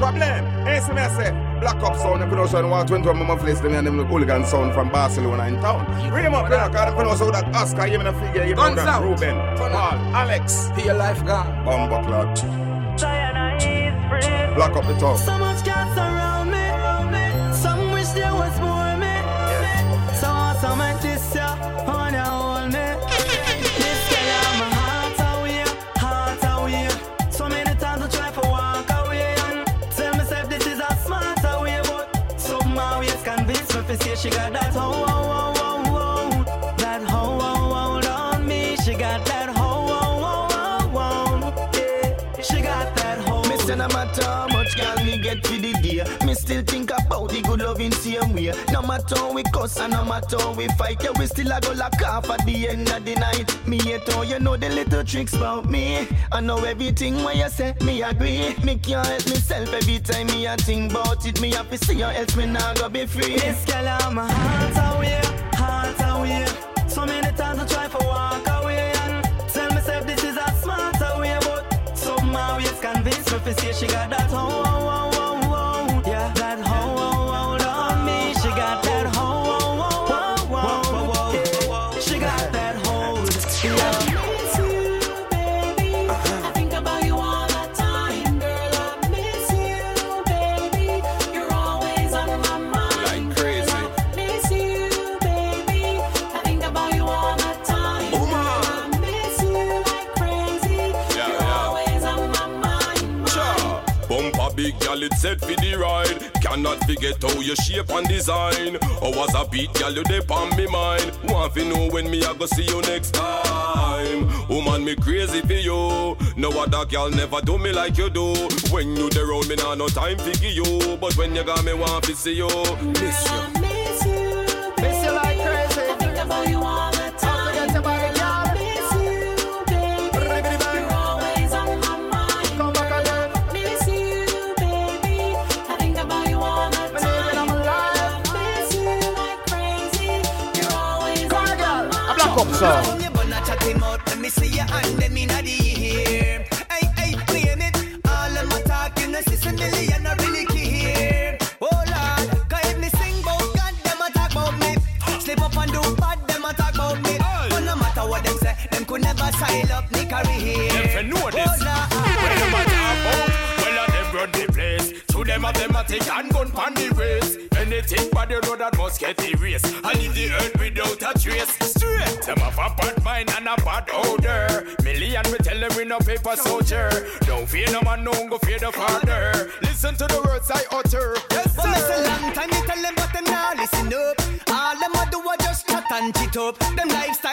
problem. Hey, see me I say, Black Up sound, if you know so, want 21 mama place, them and them hooligan sound from Barcelona in town. Read them up, you know, because you know that Oscar, you know, figure, you know, that Ruben, Paul, Alex. Be your life gone. Bumbo clutch. Black up the top. So much she got that ho ho ho ho ho, that ho ho hold on me. She got that ho ho ho ho ho, yeah. She got that ho. Matter how much me get for the Me still think about the good loving same way. No matter how we cuss and no matter how we fight Yeah, we still a go lock off at the end of the night. Me hate how you know the little tricks about me. I know everything when you say, me agree. Me can't help myself every time me a think about it. Me to see your else me not go be free. This girl my heart away, heart away. So many times I try to walk away me say she got that ho ho ho ho yeah, that ho ho ho on me. She got that ho ho ho ho ho ho. She got that hold, yeah. Big gal, it set for the ride. Cannot forget how you shape and design. Oh, or was a beat gal, you dey on me mind. Want to know when me I go see you next time. Woman, me crazy for you. No other gal never do me like you do. When you dey round oh, me, nah no time for you. But when you got me, want to see you. Miss you, out, let me see your hand, them inna the ear. Hey, hey, claim it. All them a talking, a six million a really care. Oh Lord, 'cause if me sing 'bout God, them a talk 'bout me. Slip up and do bad, them a talk 'bout me. But no matter what them say, them could never style up me career. Them fi know this. Oh Lord, them a talk about, well them run the place. To them a them a take and gun pon the race. Anything but you know that must get erased. I leave the earth without a trace. Straight. Them have a bad mind and a bad odor. Million we tell them we no paper soldier. Don't fear no man, no go fear the father. Listen to the words I utter. Yes sir. But say sir. long time me tell them but them now listen up All them a do a just chat and chit up Them lifestyle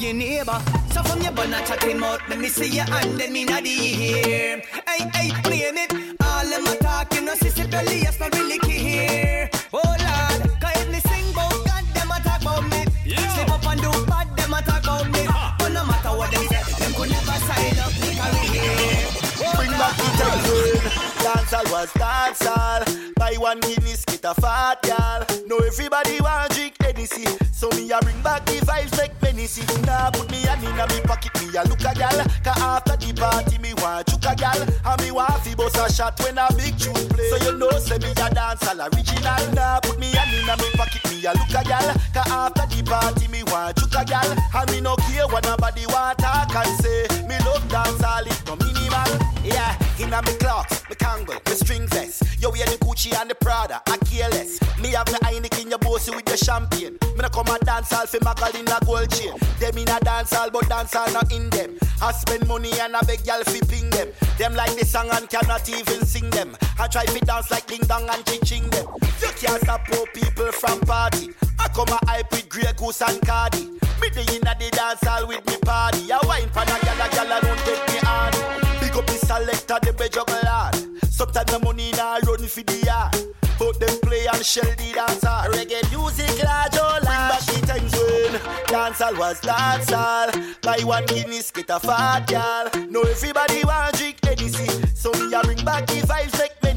Chat your neighbor. So from your bun chatting mouth Let me see your hand then me nah the ear Hey, hey, claim it. All them a talking no sissy belly Yes, not really care. Oh Lord, cause if me sing about God Them a talk about me. Yeah. Slip up and do bad Them a talk about me. But no matter what them say Them could never sign up me. Career Oh Bring back the time Dancehall was dancehall. Buy one Guinness, get a fat gal. Know everybody want drink Hennessy. So me a bring back the vibes like Menacey Now put me hand in a me pocket Me a look a gal. Cause after the party me want chook a gal. And me want fi bust a shot when a big tune play. So you know say me a dancehall original. Now put me hand in a me pocket Me a look a gal. Cause after the party me want chook a gal. And me no care what nobody want talk and say. Me love dancehall it no minimal. Yeah, inna me clocks, me Kangol, me string vest Yo wear the Gucci and the Prada, I care less Me have me Heineken, your bossy with the champagne Me no come a dancehall fi Magal in a gold chain. Them in a dancehall but dancehall not in them. I spend money and I beg y'all fi ping them. Them like the song and cannot even sing them. I try fi dance like ding dong and ching them. You can't stop poor people from party. I come a hype with Grey Goose and Cardi. Me the inna the dance dancehall with me party. I wine pan a gal a gal a don't take me on Big up the selector, the be juggle hard. Sometimes the money nah run for the yard. But them play and shell the dancer. Reggae music large oh large. Bring back the times when dancehall was dancehall. Buy one Guinness, get a fat gal. Know everybody want drink Hennessy. So me a bring back the vibes like Menacey.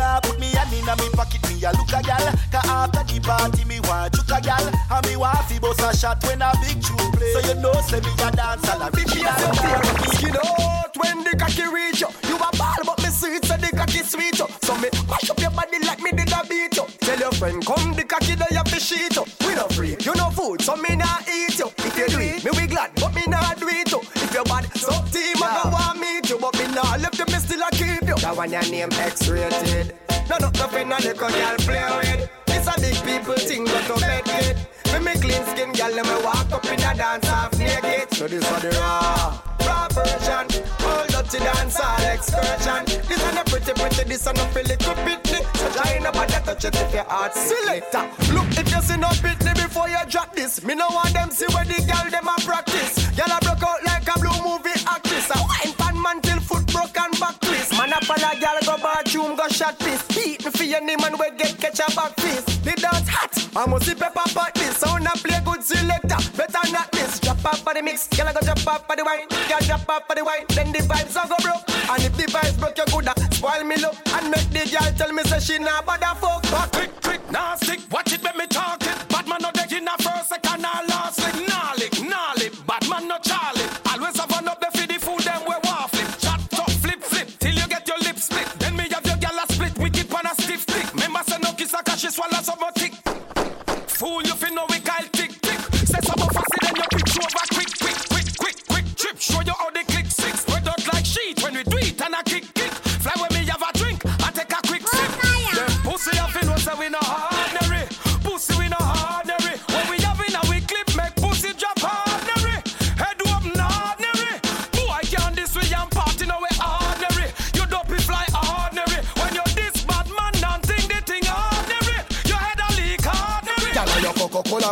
Nah put me hand in a me pocket, me a look a gal. Cause after the party, me want juke a gal. And me want fi bust a shot when a big tune play. So you know, say me a dance all original. Skin out when the cocky reach you. You a ball, but me sweet, so the cocky sweet you. So me mash up your body like me did a beat you. Tell your friend, come the cocky there you fi sheet you. We no free, you no food, so me nah eat you. If you do it, me we glad, but me nah one your name X-rated. No, no, nothing a little girl play with. It's a big people thing, but to bed it. Me me clean skin, girl, let me walk up in a dance half naked. So this are the raw, raw version. All dirty dance, all excursion. This are the pretty, pretty, this the feel little pitney. So join up and touch it if your heart selector. Look, if you see no pitney before you drop this, me no want them see where the girl them a practice. Girl a broke out like a blue movie actress. A wine man till foot broke and back twist. Man up on a girl go bathroom go shot piss. Beat me for your name and we get catch a back fist. The dance hot, I must see pepper pot this. Sound a play good selector, better not miss. Drop off for the mix, I go drop off for the wine. Girl drop off for the wine, then the vibes a go broke. And if the vibes broke, you coulda spoil me look and make the girl tell me say she nah bother fuck. But quick, quick, nah stick, watch it when me swallow some more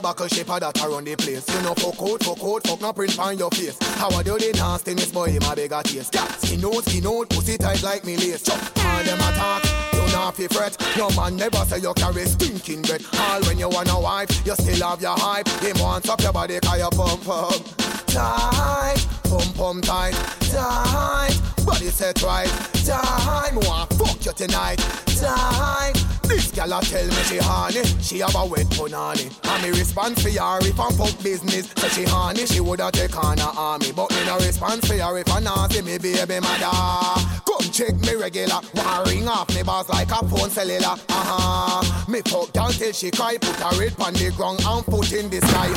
Buckle shaper that around the place. You know fuck out, fuck out, fuck no print on your face. How I do the nastiness boy, him a bigger taste. Yeah, skin out, skin out, pussy tight like me lace. Chop, all them attack. You not fi fret. No man never say you carry stinking bread. All when you want a wife, you still have your hype. Him wants up your body, 'cause you pump up tight, pump pump tight, tight. Body set right, tight. Me want fuck you tonight, tight. This gal a tell me she horny, she have a wet punani. And me respond for her if I'm fuck business. So she horny, she woulda take on her army. But me no respond for her if I see me baby mother. Come check me regular, want ring off me boss like a phone cellular. Uh-huh. Me fuck down till she cry, put her head on the ground and foot in the sky.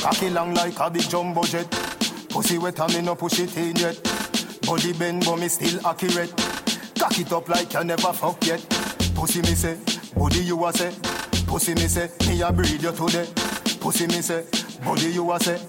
Cocky long like a big jumbo jet. Pussy wet and me no push it in yet. Body bend but me still accurate. Cock it up like you never fuck yet. Pussy me say, body you a say. Pussy me say, me a breed you today. Pussy me say, body you a say.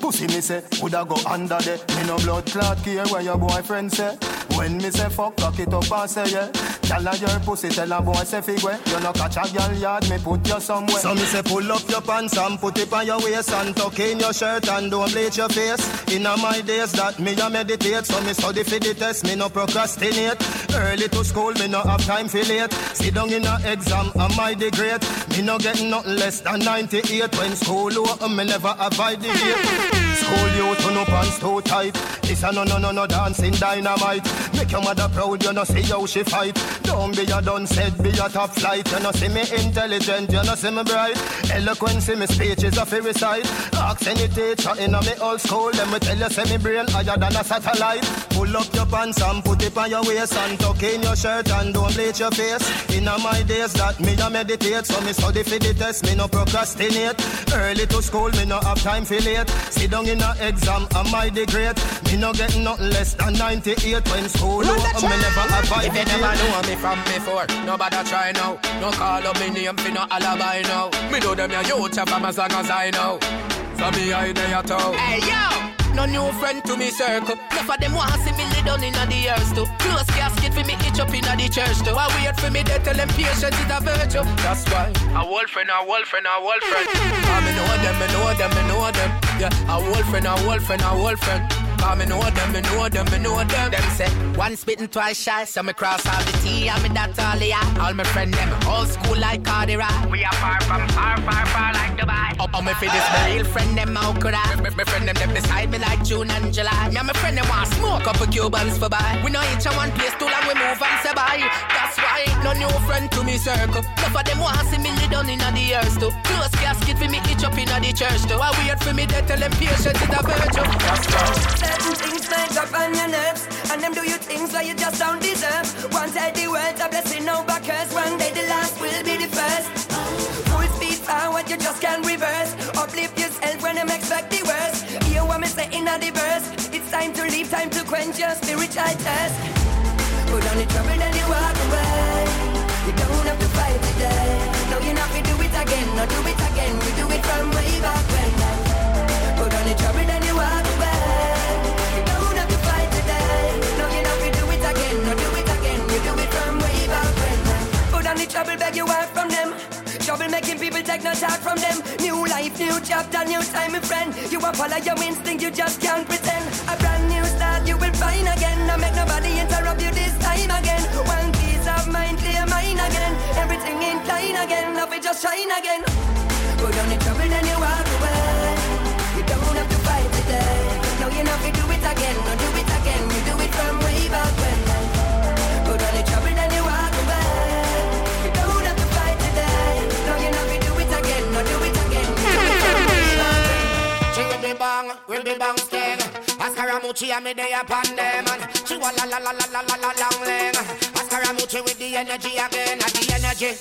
Pussy me say, woulda go under there. Me no blood clot care where your boyfriend say. When me say fuck, cock it up and say yeah. Tell her your pussy, tell a boy say figure. You no catch a girl yard, me put you somewhere. So me say pull up your pants and put it on your waist and tuck in your shirt and don't bleach your face. In my days that me a meditate, so me study for the test, me no procrastinate. Early to school, me no have time for late. Sit down in a exam, am I the great? Me no get nothing less than 98. When school over, me never avoid the gate. School you to no pants too tight. This a no no no no dancing dynamite. Make your mother proud, you no see how she fight. Don't be a done said, be a top flight. You no see me intelligent, you no see me bright. Eloquence in me speech is a favorite side. Ask any teacher in a me old school, let me tell you, say me brain higher than a satellite. Pull up your pants and put it on your waist and tuck in your shirt and don't bleach your face. In my days that me a meditate, so me study for the test, me no procrastinate. Early to school, me no have time for late. Sit down in a exam, am I the great? Me no get nothing less than 98 when school over, me never have If you never know me from before, nobody try now. No call up me name for no alibi now. Me know them your youth from as long as I know. So me I your toe. Hey yo! No new friend to me circle. Enough of them want see me lay down inna the earth too. Close casket for me itch up inna the church too. I wait for me they tell them patience is a virtue. That's why a wolf friend, a wolf friend, a wolf friend. I me know them, me know them, me know them. Yeah, a wolf friend, a wolf friend, a wolf friend. Cause me know them, me know them, me know them. Them say one spitting twice shy, so me cross all the T and me that all the I. All my friend them old school like Cardi Ride. We are far from far, far, far like Dubai. Oh, oh me for this my real friend them how could I? Me, me friend them them beside me like June and July. Me and my friend them want smoke up a Cubans for buy. We know each a one place too long we move and say bye. That's why No new friend to me circle. Enough of them want see me lay down inna the earth too. Close casket for me itch up inna the church too. I wait for me death tell them patience is a virtue. Certain things may drop on your nerves, and them do you things that you just don't deserve. One tell the world a blessing, no backers. One day the last will be the first. Full speed forward, you just can't reverse. Uplift yourself when them expect the worst. Hear what me say in the verse. It's time to leave, time to quench your spiritual thirst. Put on the trouble, then you walk away. You don't have to fight today. No, you're not gonna do it again. No, do it again. We do it from way back when. Put on the trouble, then you walk trouble, beg you out from them. Trouble making people take no talk from them. New life, new chapter, new time, my friend. You a follow your instinct, you just can't pretend. A brand new start, you will find again. No make nobody interrupt you this time again. One piece of mind, clear mind again. Everything in line again, love it just shine again. Put on the will be bang, will be bang sting. Askaramuchi and me day upon them she wa la la la la la la la long leg. Askaramuchi with the energy again, and the energy.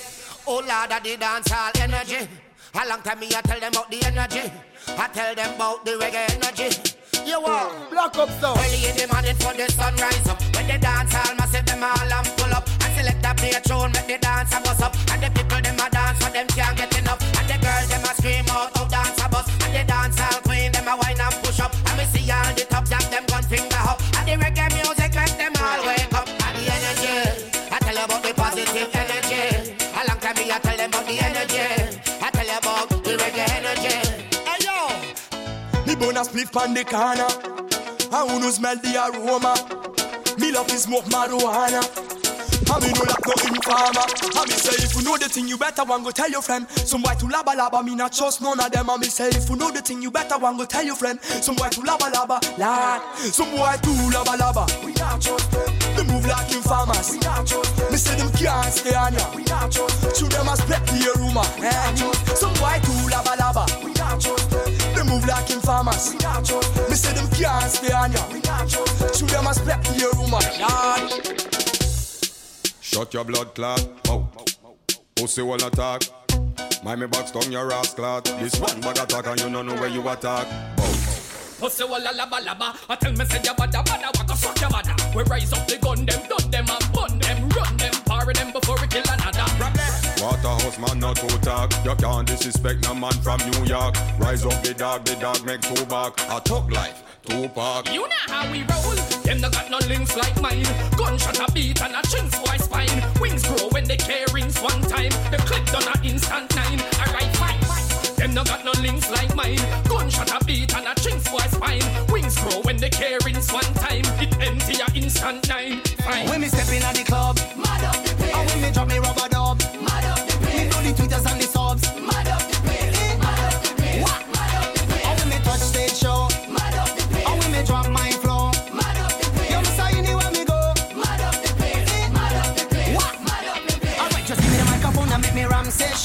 Oh Lord, of the dance hall energy. A long time me I tell them about the energy. I tell them about the reggae energy. You want Block up so. Early in the morning for the sunrise up. When the dance hall massive them all and pull up. And select a play tune, make the dance a bust up. And the people them a dance for them can't get enough. And the girls them a scream out, oh dance a bust. And the dance hall see all the top jack them gun finger up. And the reggae music make them all wake up. And the energy, I tell about the positive energy. A long time me I tell them about the energy. I tell about the reggae energy. Hey yo. Me burn a spliff on the corner. I no smell the aroma. Me love is smoke marijuana. I me no like no informer. I me say if you know the thing, you better one go tell your friend. Some boy to laba laba, me not trust none of them. I me say if you know the thing, you better one go tell your friend. Some boy to laba laba, lad. Some boy to laba laba. We not trust them. They move like informers. We not trust them. Me say them can't stay on ya. We not trust them. Shoot them a split the rumor. Eh? Some boy to laba laba. We not trust them. They move like informers. We not trust them. Me say them can't stay on ya. We not trust them. Shoot them a split the rumor. Lad. Shut your blood clot mouth. Pussy will attack. Mind me box down your ass clot. This one bag attack and you don't know where you attack. Pussy walla laba laba. I tell me say ya bada bada, the fuck ya bada? We rise up the gun them, done them and bun them, run them, parry them before we kill another. Waterhouse man not to talk. You can't disrespect no man from New York. Rise up the dog, the dog make two back. A talk life, two park. You know how we roll. Them no got no links like mine. Gunshot a beat and a chin boy spine. Wings grow when they carry rings one time. The clip done a instant nine. Alright, fine. Them no got no links like mine. Gunshot a beat and a chin boy spine. Wings grow when they carry rings one time. It empty a instant nine. Fine. When me step in at the club, mad up the place. And when me drop me rubber dub, mad up the place. Me do the tweeters and the subs, mad up the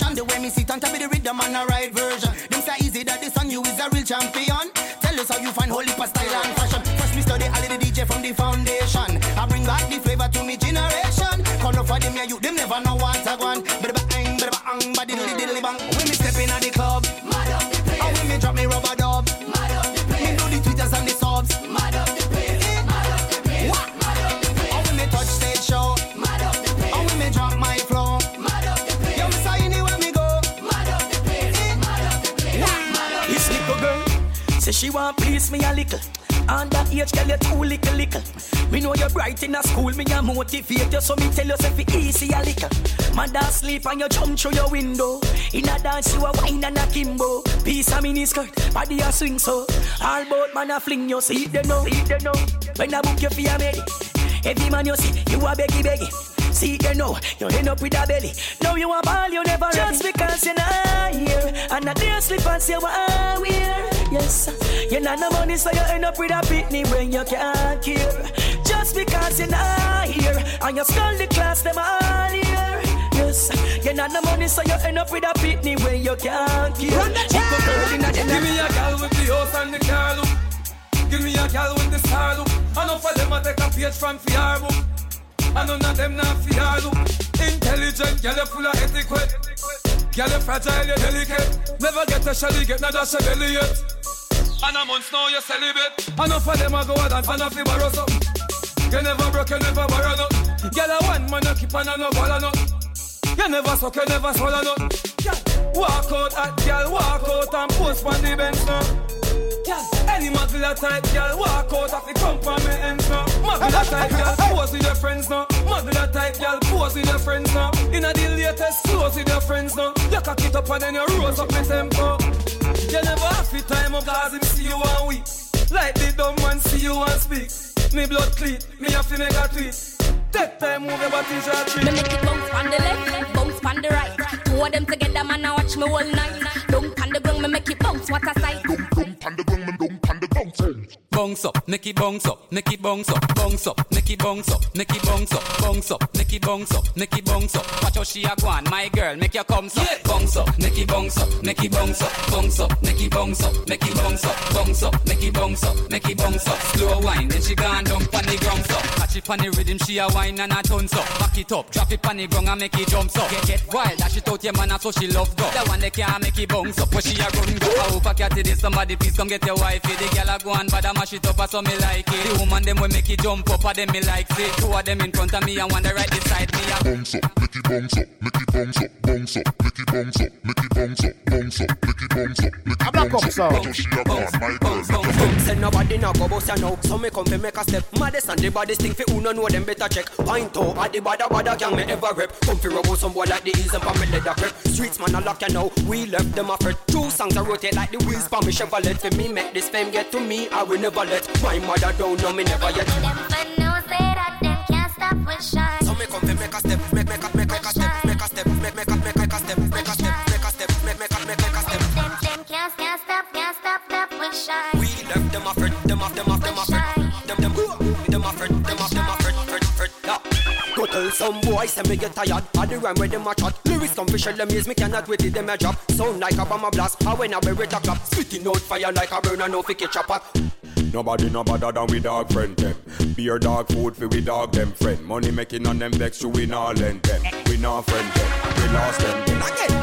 me. The way me sit on top of the rhythm and the right version. Them say easy that this song you is a real champion. Tell us how you find holy she want please me a little. Underage girl, you too little little. Me know you're bright in a school, me a motivate you, so me tell you say fi easy a little. Mother sleep and you jump through your window. In a dance you a wine and a kimbo. Piece of mini skirt, body a swing so. All boat man a fling you, see them know, see them know. When I book you for a med, every man you see, you a beggy beggy. See you know, you end up with a belly. Now you a ball, you never Just because you're not here. And a day slippers you are wear. Yes, you not no money, so you end up with a pitney when you can't care. Just because you're not here. And you skull the class, them all here. Yes, you not the money, so you end up with a pitney when you can't keep. Run the She go girl inna them- Give me a gal with the house and the car look. Give me a gal with the star look. Enough of them a take a page from fear book. And none of them not fear look. Intelligent, gal you full of etiquette. Gal you fragile, you delicate. Never get a shelly, get not dash a belly yet. And a month now you celibate. Enough of them a go out and fan off you borrow something. You never broke, you never borrow no. Gal a one man you keep on and no ball no. You never suck, you never swallow no. Walk out at gal, walk out and post on the bench now. Any mugler type gal, walk out of the company ends now. Mugler type gal, pose with your friends now. Mugler type gal, pose with your friends now. Inna the latest clothes with your friends now. You cock it up and then you rose up my tempo. You never have the time up cause him see you one week. Like the dumb man see you and speak. Me blood clean, me have to make a tweet. Take time, move your body, short treat. Me make it bounce on the left, bounce on the right. Two of them together, man, I watch me all night. Don't on the ground, me make it bounce. What a sight. Bounce up, make it bounce up, make it bounce up, bounce up, make it bounce up, make it bounce up, bounce up, make it bounce up, make it bounce up. Watch how she a go on, my girl, make your come up, bounce up, make it bounce up, make it bounce up, bounce up, make it bounce up, make it bounce up, bounce up, make it bounce up, make it bounce up. Slow wine, then she gone down pon the ground up. Catch it pon the rhythm, she a wine and a tons up. Back it up, drop it pon the ground and make it jump up. Get get wild, dash it out your man, so she love go. The one that can't make it bounce up, where she a run go. I hope I catch it, somebody please come get your wifey. The girl a go on, but I mash it up, so me like it. The woman them will make it jump up, and them me like it. Two of them in front of me and one the right beside me. A bounce up, make it bounce up, make it bounce up, bounce up, make it bounce up, make it bounce up, bounce up, make it bounce up, make it bounce up. Watch how she a gone, my girl. Say nobody no go bust ya now So me come fi make a step Maddest and the body stink fi who no know them better check. Point out at the bada bada gang me ever rep. Come fi rub out some boy like the ease and me leather crep Streets man a lock ya now. We left them a fret. Two songs a rotate like the wheels pa me Chevrolet. For me make this fame get to me I will never let. My mother don't know me never yet. So me come fi make a step Make make a make make a step Make a step Make make a make make a step Make a step Make a step Make make a make make a step. We left them a fret Them a them a some boys say me get tired. Of the rhyme where them a chat. Lyrics shell them ears Me cannot wait till them a drop. Sound like a bomb a blast. How when I wear it a clap. Spitting out fire like a burner No fi catch a pot Nobody no better than we dog friend them. Beer dog food for we dog them friend. Money making on them vex you we not lend them. We not friend them. We lost them then.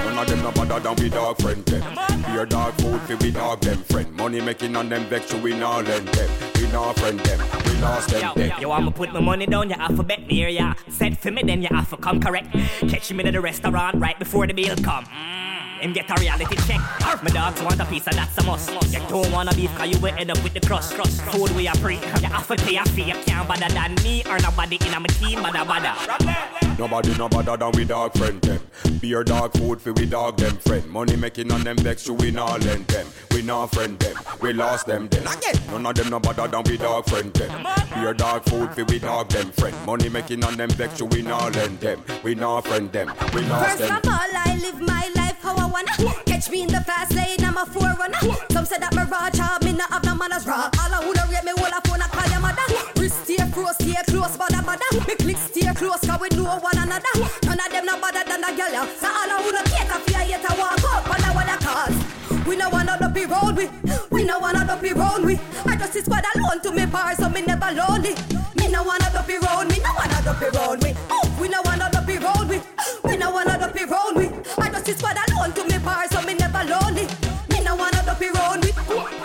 None of them no better than we dog friend them. Beer dog food for we dog them friend. Money making on them vex you we not lend them. We not friend them. We lost them Yo, I'ma put my money down, you alphabet here, yeah. Set for me, then you to come correct. Catch me at the restaurant right before the bill come. Mm, him get a reality check. My dogs want a piece of that's a must. You don't wanna beef, cause you will end up with the crust. crust. Food we are free. You have to pay a fee. You can't bother than me or nobody in my team, bother bother. Nobody no better than we dog friend them. Beer dog food for we dog them friend. Money making on them vex you we not lend them. We not friend them. We lost them then. None of them no better than we dog friend them. Beer dog food for we dog them friend. Money making on them vex you we not lend them. We not friend them. We lost First them. of all, I live my life how I wanna. Catch me in the fast lane, I'm a forerunner. Some say that my raw job, me not have no manners raw. All I wanna rate me, all I phone, I call your mother. Wrist stay close, stay close, bada bada. Me click stay close, cause we know one another. None of them no better than the girl. So all I wanna cater for yet I walk up, and I wanna cause. We no wanna be round with. We no wanna be round with. I just is squad alone to me bar, so me never lonely. Me no wanna be round me, no wanna be round with. We no wanna be round with. We no wanna be round with. I is squad alone to me bar, so me never lonely. Me no wanna be round with.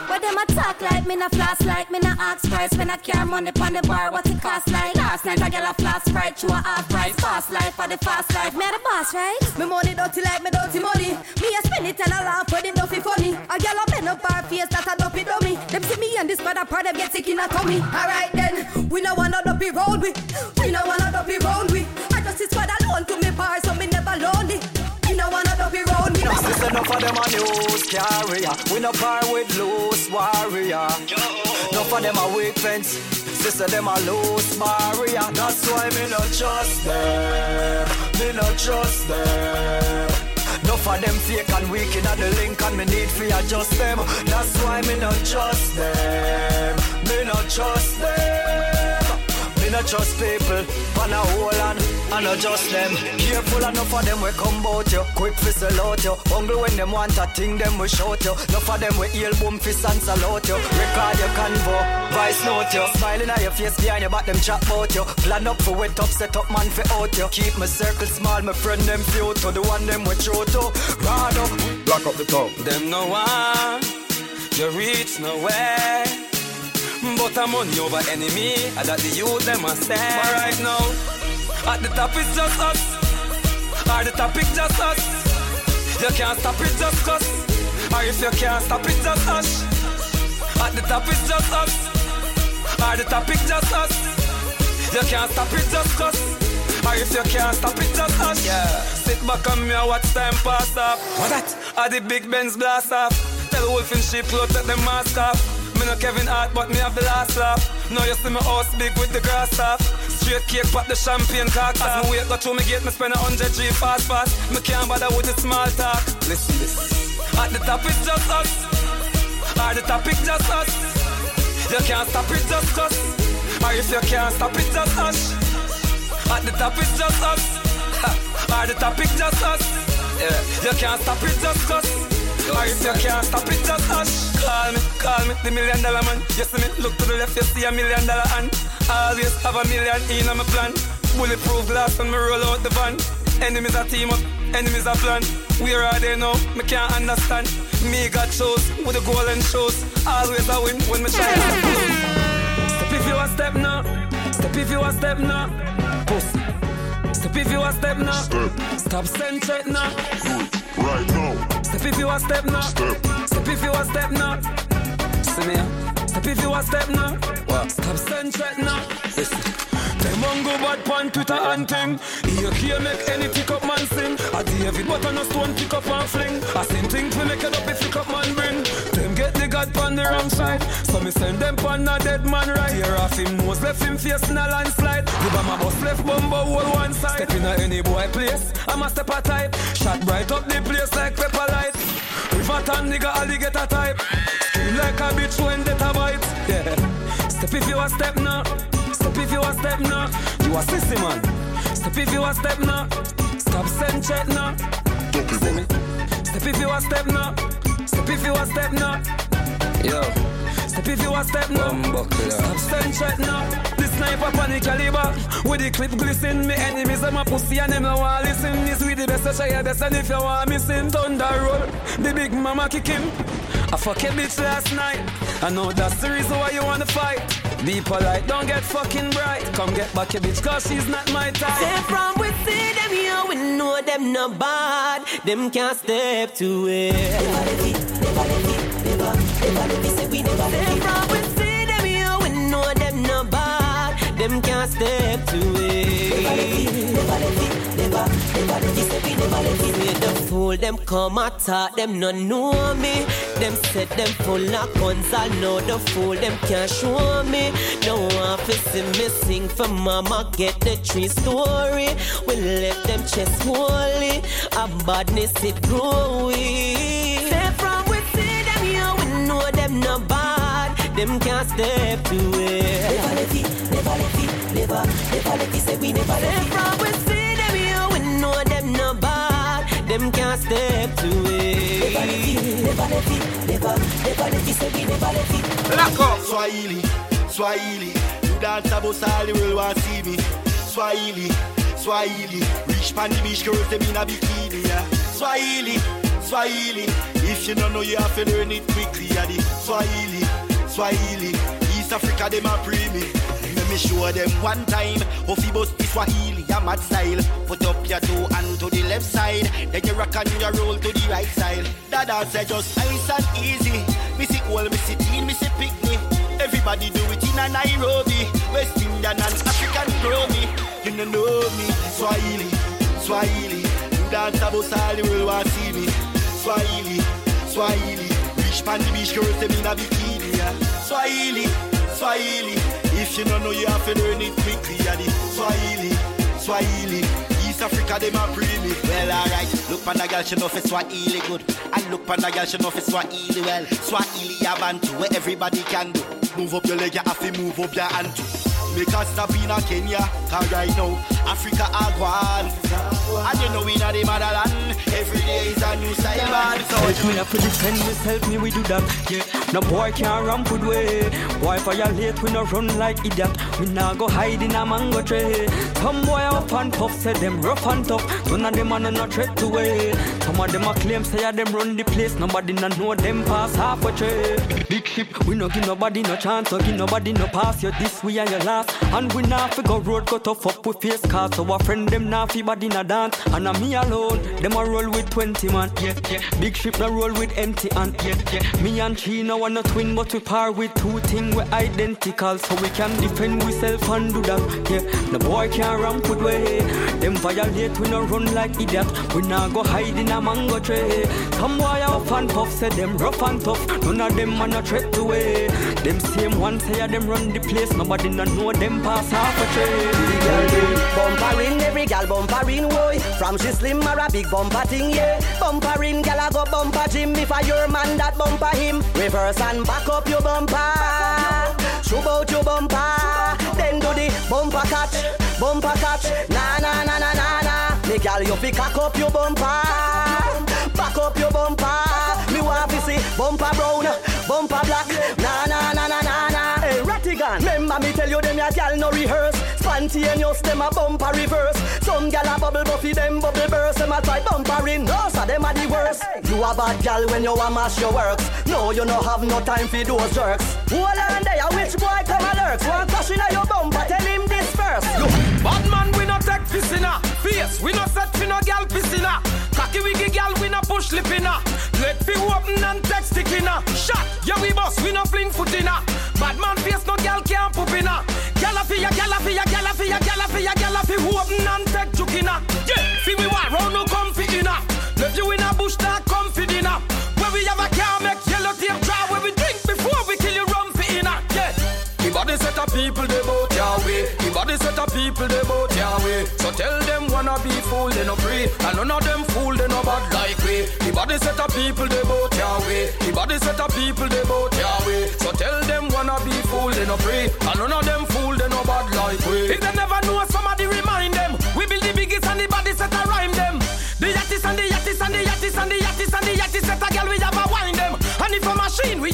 But them a talk like me, na floss like me, na ask price. When I care money pon the bar, what it cost like? Last night I get a floss sprite, to a half price. Fast life for the fast life, me the boss, right? Me money dirty like me dirty money. Me a spend it and a laugh when it don't feel funny. A girl a bend up her face that a dopey dummy. Them see me and this bad part them get sick in a tummy. Alright then, we no wanna dopey round with. We no wanna dopey round with. I just is squad alone to me bar, so me never lonely. No wanna dopey round with. This enough of them a news carrier. We no par with loose warrior. Enough of them a weak fence. Sister them a loose barrier. That's why me no trust them. Me no trust them. Enough of them fake and weak in the link and me need fi adjust them. That's why me no trust them. Me no trust them. Me no trust people on a whole and and adjust them. Careful enough of them we come bout you, quick fi out you. Hungry when them want a thing, them we shout you. Enough of them we heel boom fi and salute you. Record your convo, vice note you. Smiling at your face behind your back, them chat bout you. Plan up for wet up, set up man fi out you. Keep my circle small, my friend them few to the one them we throw to. Rad up, Black up the top. Them no one, you reach nowhere. But I'm on over enemy, I that the youth them a stand. But right now, at the top it's just us. At the top it's just us. You can't stop it just cause. Or if you can't stop it just us. At the top it's just us. At the top it's just us. You can't stop it just cause. Or if you can't stop it, just hush. Yeah. Sit back on me and watch time pass off. What that? Are the big Benz blast off? Tell Wolf in sheep clothes take the mask off. Me no Kevin Hart, but me have the last laugh. Now you see me house big with the grass off. Straight cake, pop the champagne cock As me wait, go through me gate, me spend a hundred G fast fast. Me can't bother with the small talk. Listen this. At the top it's just us. At the top it's just us. You can't stop it just us. Or if you can't stop it, just hush. At the top it's just us. At the top it's just us. Yeah. You can't stop it just cause. Or if you can't stop it, just hush. Call me, call me, the million dollar man. You see me, look to the left, you see a million dollar hand. Always have a million in on my plan. Bulletproof glass when me roll out the van. Enemies are team up, enemies are plan. Where are they now? Me can't understand. Me got shows with the golden shows. Always I win when me shine. Step if you a step now. Step if you a step now. Pussy. Step if you a step now. Step. Stop send check now. Right now. Step if you a step now. Step. Step if you a step now. See me. Step if you a step now. What? Stop send check now. Listen. Them on go bad pan Twitter and thing. Here can't make any pick up man sing. I David but on a stone pick up and fling. I seen things we make it up if pick up man bring. God pan the wrong side. So me send them pan a dead man right. Here off him nose left him face in a landslide. The bomber bus left bumbo hold one side. Step in a any boy place. I'm a step a type. Shot bright up the place like pepper light. River tan nigga alligator type. Scream like a bitch when they a bite. Yeah. Step if you a step now. Step if you a step now. You a sissy man. Step if you a step now. Stop send check now. Step if you a step now. Step if you a step now. Yo. Step if you a step now. Stop send check now. The sniper panic caliber. With the clip glisten. Me enemies them a pussy and them no want listen. This with the best to try your best and if you want missing. Thunder roll. The big mama kick him. I fuck a bitch last night. I know that's the reason why you wanna fight. Be polite, don't get fucking bright. Come get back your bitch, cause she's not my type. Say from we see them here, we know them not bad. Them can't step to it. Say from we see them here, we know them not bad. Them can't step to it. Say the fool them come attack them no know me. Them said them full of guns, I know the fool them can't show me. No one fi see me sing for mama get the tree story. We left them chest holy, a badness it growing. Them can't step to it. Never let it, never let it, never, never let it. Say we never let it. Say from we see them here, we know them no bad. Them can't step to it. Never let it, never let it, never, never let it. Say we never let it. Black up. Swahili, Swahili. You dance about all the world want see me. Swahili, Swahili. Rich pan the beach girls them in a bikini. Yeah. Swahili, Swahili. If you don't know, you have to learn it quickly. Yeah. The Swahili, Swahili. East Africa them a pre me. Let me show them one time. How fi bust the Swahili, a mad style. Put up your toe and to the left side. Then you rock and you roll to the right side. That is just nice and easy. Missy old, missy teen, missy picnic. Everybody do it in a Nairobi. West Indian and African grow me. You don't know me. Swahili, Swahili. You dance about all the world want see me. Swahili, Swahili. Rich pan the beach girls them in a bikini. Swahili, Swahili. If you don't know, you have to learn it quickly. Yeah. The Swahili, Swahili. East Africa, them a pre me. Well, alright. Look pan the girl, she know for Swahili good. And look pan the girl, she know for Swahili well. Swahili a bantu where everybody can do. Move up your leg, you have to move up your hand too. Make us stop in a Kenya, cause right now, Africa are gone. And you know we not the motherland. Every day is a new man. So Help me up to defend me we do that. Yeah, no boy can't run good way. Boy violate, we no run like idiot. We nah go hide in a mango tree. Some boy up and tough, say them rough and tough. None of them are no threat to way. Some of them a claim say them run the place. Nobody no know them pass half a tree. Big ship, we no give nobody no chance, no give nobody no pass. You this we and your last, and we nah fi go road cut off up with face cars. So our friend them nah fi body na dance, and I'm me alone. Them a roll with 20 man, yeah, yeah. Big ship no roll with empty hand, yeah, yeah. Me and Chino want no twin, but we par with two things we identical, so we can defend ourselves and do that, yeah. The boy can't ramp with way. Them violate, we no run like idiot. We nah go hide in a mango tree. Some boy off and puff, say them rough and tough. None of them are no threat to way. Them same one say them run the place. Nobody no know them pass half a tree. Bumpering, every gal bumpering, boy. From she slim or a big bumper thing, yeah. Bumpering, gal a go bumper Jim. If I your man that bumper him, reverse and back up your bumper. Shoot out your bumper, then do the bumper catch, bumper catch. Na na na na na na. Me gal you fi cock up your bumper, back up your bumper. Me want to see bumper brown, bumper black. Na na na na. Rattigan, remember me tell you them ya gal no rehearse. Spontaneous them a bumper reverse. Some gal a bubble buffy them bubble burst. Them a try bumpering. No, so them a the worst. You a bad gal when you a mash your works. No, you no have no time for those jerks. Hold on there, which boy come a lurks? One crush inna your bumper, tell him this first. You Bad man, we no take piss inna Face, we no set fi no gal piss inna Cocky wiggy gal, we no push lip inna. Let fi open and take stick inna. Shot, yeah we boss, we no fling foot inna. Bad man face, no gal can't poop inna. Gal a fi ya, gal a fi ya, gal a fi ya, gal a fi ya, gal a fi open and take juke inna. Yeah, fi we want round no comfy inna. Left you in a bush that comfy dinner. Where we have a car make yellow tape dry. Where we drink before we kill you rum fi inna. Yeah, the body set of people they body set of people they both Yahweh So tell them wanna be fool they no free. And none of them fool they no bad like we. The body set of people they both Yahweh The body set of people they both Yahweh So tell them wanna be fool they no free. And none of them fool they no bad like we. If they never know somebody remind them. We build the biggest and the body set a rhyme them. The yattis and the yattis and the yattis and the yattis and the yattis set a girl we have a wine them. And if a machine we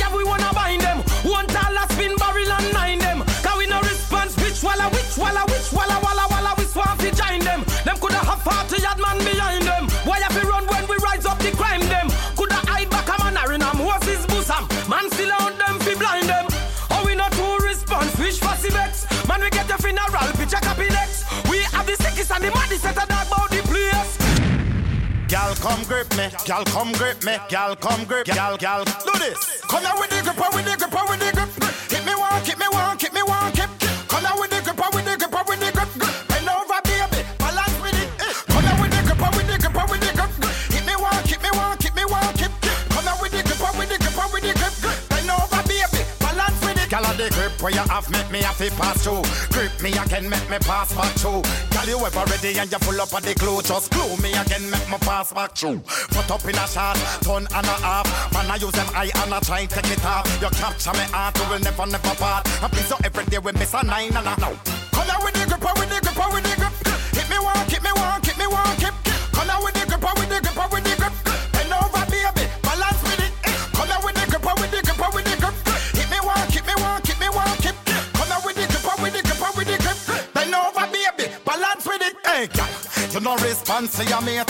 come grip me. Gal, come grip me. Gal, come grip. Gal, gal. Do this. Come here with the gripper, with the gripper, with the grip. Hit me one, hit me one, hit me one, where you have make me have to pass through. Grip me again, make me pass back through. Gal, you ever ready and you full up of the glue. Just glue me again, make me pass back through. Put up in a shot, turn and a half. Man, I use them eye and I try take it off. You capture me heart, you will never, never part. And please, so every day we miss a nine and a. Come here with the gripper, with the gripper, with the grip. Hit me one, hit me one, hit me one, hit. You no response to your mate.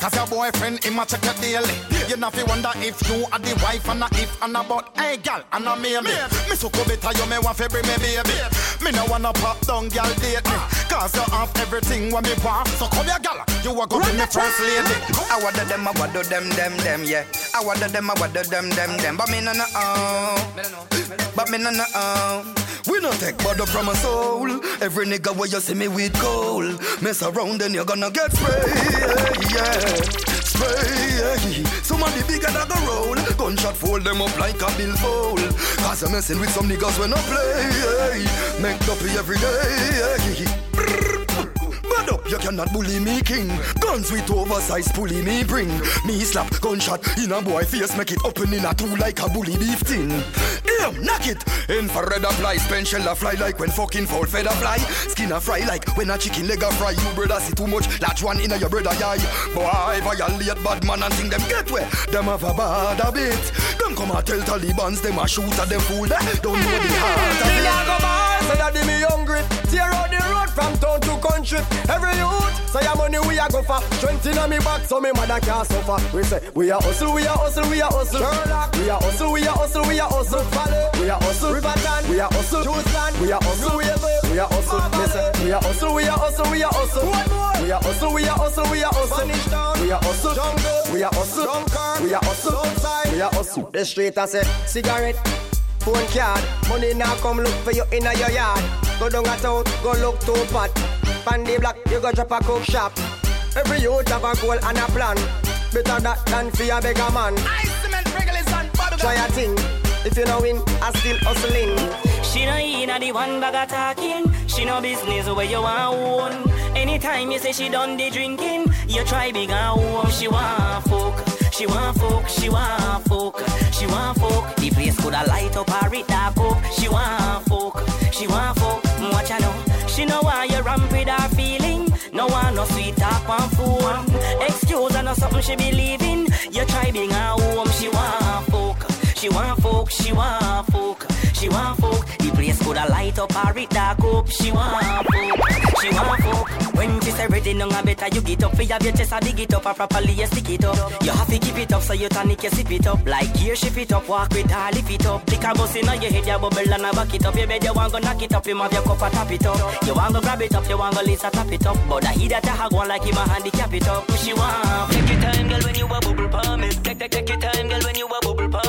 Cause your boyfriend, him a check you daily. You know fi wonder if you are the wife and a if and a but. Hey, gal, and a maybe. Me so cool better, you me want fi bring me baby. Me no wanna pop down, gal, date me. Ah. Cause you have everything what me want. So come here, gal, you a go be me first lady. I want them, I want them, them, them, yeah. I want them, I want them, them, them. But me no no oh. But me no no oh. We no take bother from a soul. Every nigga where you see me with gold. Mess around then you're gonna get sprayed, yeah. Spray, somebody bigger than the roll. Gunshot fold them up like a billfold. Cause I'm messing with some niggas when I play. Make up every day. Head up, you cannot bully me king. Guns with oversized pulley me bring. Me slap gunshot in a boy face, make it open in a two like a bully beef tin. Aim, knock it. Infrared apply, spend shell a fly like when fucking foul feather fly. Skin a fry like when a chicken leg a fry. You brother see too much, large one in a your brother eye. Boy, violate bad man and think them get where. Them have a bad habit. Them come and tell Taliban's them a shoot at them fool. Don't know the heart of it. Say that me hungry. Tear out the road from town to country. Every youth say your money we a go for. Strength inna me back so me mother can't suffer. We say we a hustle, we a hustle, we a hustle. Sherlock, we a hustle, we a hustle, we a hustle. Valley, we a hustle. Riverton, we a hustle. Choosland, we a hustle. We a hustle. Say we a hustle, we a hustle, we a hustle. One more. We a hustle, we a hustle, we a hustle. We a hustle. Jungle, we a hustle. We a hustle. Outside, we a hustle. The street I say cigarette phone card. Money now come look for you in your yard. Go down a town, go look to pot. Pan the block, you go drop a cook shop. Every youth have a goal and a plan. Better that than for a beggar man. I cement regulars and bubble Try a thing. If you know win, I still hustling. She no inna the one bag of talking. She no business where you want own. Anytime you say she done the drinking, you try big and home. She want fuck. She want fuck. She want fuck. She want fuck. Coulda light up or it dark up. She want fuck. She want fuck. Watch her know. She know why you ramp with her feeling. No one no sweet talk on phone. Excuse her no something she believe in. You try big and home. She want fuck. She want fuck. She want fuck. She want fuck. The place coulda light up or it dark up. She want fuck. She want fuck. When she say ready, no better you get up. For your chest, I dig it up and properly you stick it up. You have to keep it up so you tonic you sip it up. Like gear shift it up, walk with her, lift it up. Lick a bus in your head, you bubble and I back it up. You bed, you want go knock it up, you have your cup and tap it up. You want go grab it up, you want go Lisa tap it up. But I hear that I go on like him a handicap it up. She want. Take your time, girl, when you a bubble palm. Take, take, take your time, girl, when you a bubble palm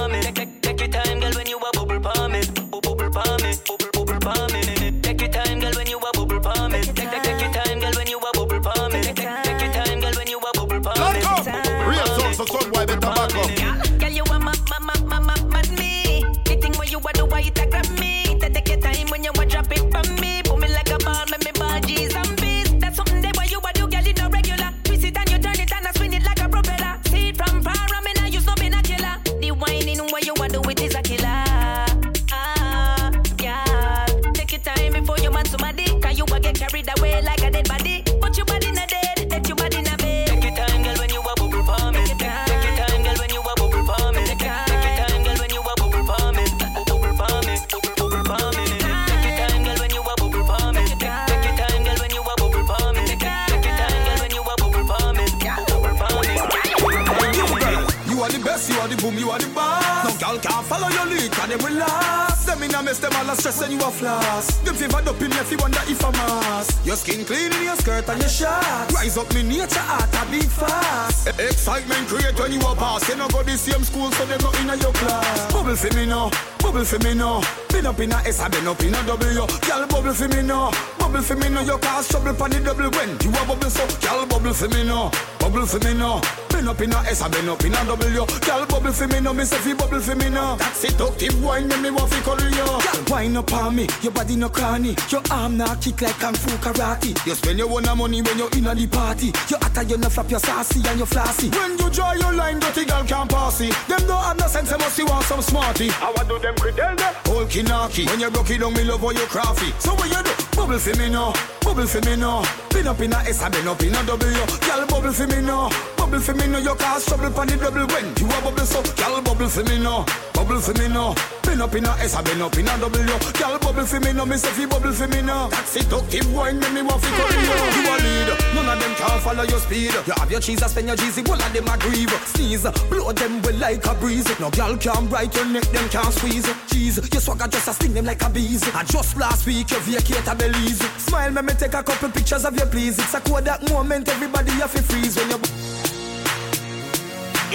No girl can't follow your lead, and they will last. Them in a mess, them all a stress and you a floss. Them fever up in me if you wonder if I'm mass. Your skin clean in your skirt and your shorts. Rise up, me nature heart a beat fast. E- Excitement create when you a pass. You no go the same school, so them not in your class. Bubble for me now, bubble for me now. Been up in a S, I been up in a W. Girl, bubble for me now, bubble for me now. You cause trouble pon the double when you a bubble so. Girl, bubble for me now, bubble for me now. Been up in a S, I been up in a W. Girl, bubble for me now, me say fi bubble for me now. That's it, wine, make me want fi cuddle you. Girl, wine up on me, your body no cranny. Your arm now kick like kung fu karate. You spend your own money when you're in a the party. You hotter, you no flap your sassy and your flossy. When you draw your line, dirty girl can't pass it. Them don't have no sense, they must you want some smarty. I want do them credel them. Old kinaki, when you broke it down, me love how you crafty. So what you do? Bubble for me now, bubble for me now. Been up in a S, I been up in a W. Girl, bubble for me now, bubble for me now. You cause trouble pon the double when you a bubble so. Girl, bubble for me now, bubble for me now. Been up in a S, I been up in a W. Girl, bubble for me now, me say fi bubble for me now. That's it, active wine, make me want fi call you. You a lead, none of them can follow your speed. You have your cheese, I spend your cheesy, all of them a grieve. Sneeze, blow them well like a breeze. No girl can bright your neck, them can't squeeze. Cheese, your swagger just a sting them like a bees. And just last week you vacate a Belize. Smile, me me take a couple pictures of you, please. It's a Kodak moment, everybody have to freeze when you.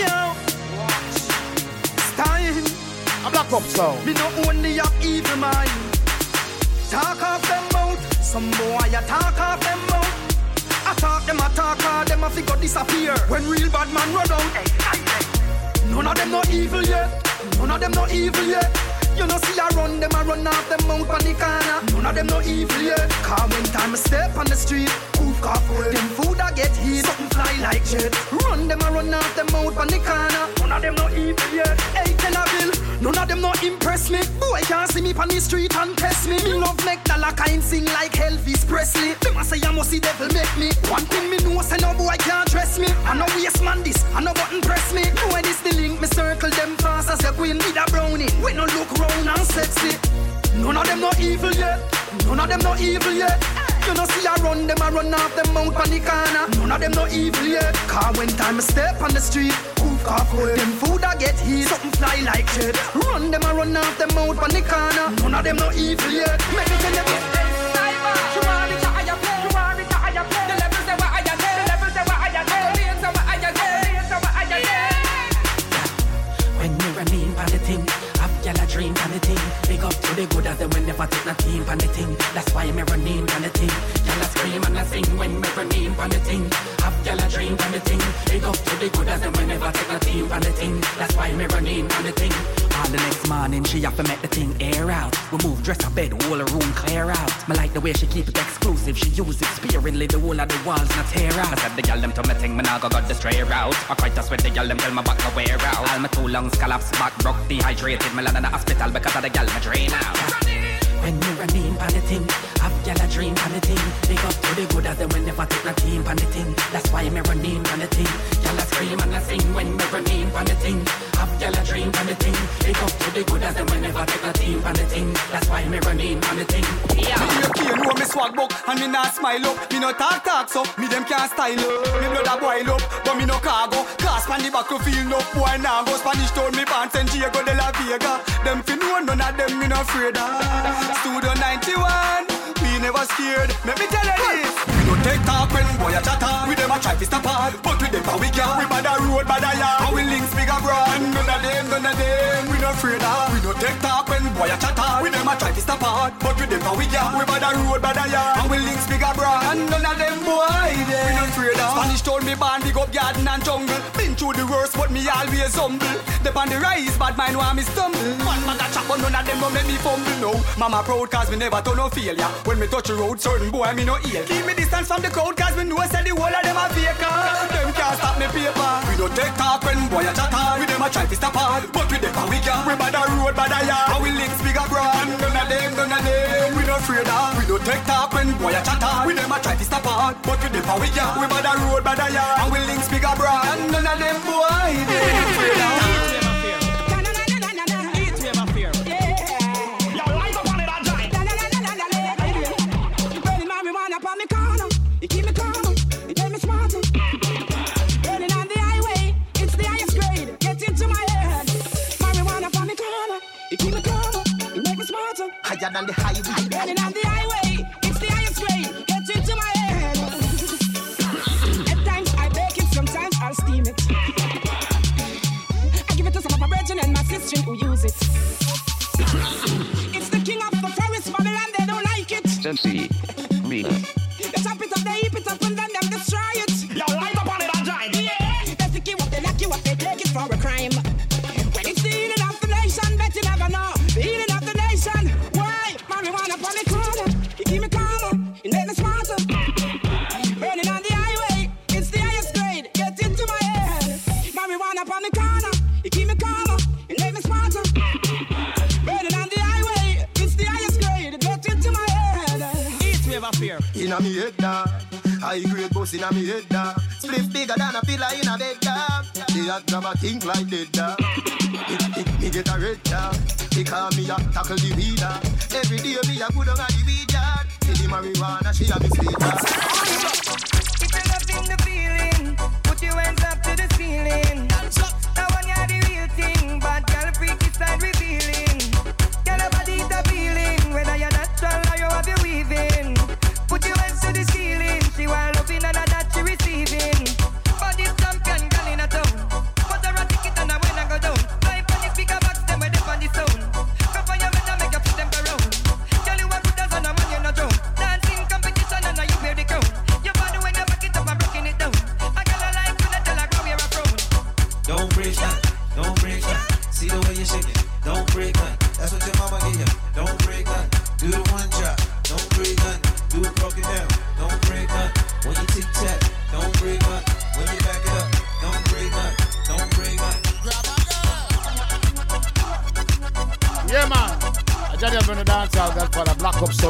Yo. A black up sound. Me no only have evil mind. Talk off them mouth. Some boy a talk off them mouth. I talk them, I talk all them, I figure disappear. When real bad man run out. None of them not evil yet. None of them not evil yet. You know see I run them, I run off them mouth on the corner. None of them no evil yet. Car when time I step on the street, poof away. Them food I get heat, something fly like jet. Run them, I run off them mouth on the corner. None of them no evil yet. Hey, tell a bill, none of them no impress me. Boy can't see me on the street and test me. Me love make dollar kind sing like Elvis Presley. Them a say I must see devil make me. One thing me know, say no boy can't dress me. I know waste man this, I know button press me. When this the link, me circle them fast as a queen with a brownie. We no look round and sexy. None of them no evil yet. None of them no evil yet. You know see I run them, I run off them mount on the corner. None of them no evil yet. Car when time I step on the street, poof cough. Them food I get heat, something fly like shit. Run them, I run off them mount on the corner. None of them no evil yet. Make me tell you. Up to the good as them when never take no team on the thing. That's why me running on the thing. Y'all scream and I sing when me running on the thing. Have y'all a dream on the thing. Big up to the good as them when never take no team on the thing. That's why me running on the thing. On the next morning, she have to make the thing air out. We move, dress her bed, whole room clear out. Me like the way she keep it exclusive. She use it sparingly, the whole of the walls not tear out. I said the gal them to me thing, me now go got the stray route. I quite a sweat the gal them tell me back to wear out. All my two lungs collapse, back broke, dehydrated. Me land in the hospital because of the gal me drain out. When me running on the thing, have gal a dream on the thing. Big up to the good as them when never take no team on the thing. That's why me running on the thing. Gal a scream and a sing when me running on the thing. Have gal a dream on the thing. Big up to the good as them when never take no team on the thing. That's why me running on the thing. Yeah. Me you can't know me swag book and me not smile up. Me no talk talk so me them can't style up. Me blood a boil up, but me no cargo. Cast on the battlefield no boy now go Spanish town me pants and Diego de la Vega. Them fi know none of them me no afraid of. Studio 91, we never scared. Let me tell you this. We don't take talk when boy a chatter. We them a try to stop hard, but we them we can. We bad a road, bad a yard. We links big a broad. None of them, none of them, we no afraid of. We don't take talk when boy a chatter. We them a try to stop hard, but we them we can. We bad a road, bad a yard. We links big a broad. None of them boy. We no afraid of. Spanish told me band big up garden and jungle. Been through the worst, but me always humble. Dep on the rise, bad mind want me stumble. One man a chop, but none of them don't make me fumble. No, mama proud cause me never turn no failure. When me touch the road, certain boy me no ear. Keep me distance from the crowd cause me know say the whole of them a fake. Them can't stop me paper. We don't take talk when boy a chatter. We them a try to stop hard, but we them a we can. We bad a road, bad a yard. How we links big a broad. None of them, none of them. We no afraid of. We don't take talk when boy a chatter. We them a try to stop hard, but we them a we can. We bad a road, bad a yard. How we links big a broad. None of them boy they afraid of. Higher than the highway. Burning on the highway, it's the highest grade. Get into my head. At times I bake it, sometimes I'll steam it. I give it to some of my brethren and my sister who use it. It's the king of the forest, Babylon, they don't like it. Sensi. Me. Inna me head dog, high grade boss inna me head dog. Split bigger than a pillar in a bed dog. The hot grab a think like dead dog. Me- me- Me get a red dog. He call me a tackle the weed dog. Every day me a good on a the weed yard. See the marijuana she a me sweet dog. If you're loving the feeling, put your hands up to the ceiling. Now when you're the real thing, but girl freaky side revealing. Girl your body's appealing, whether you're natural or you have your weaving.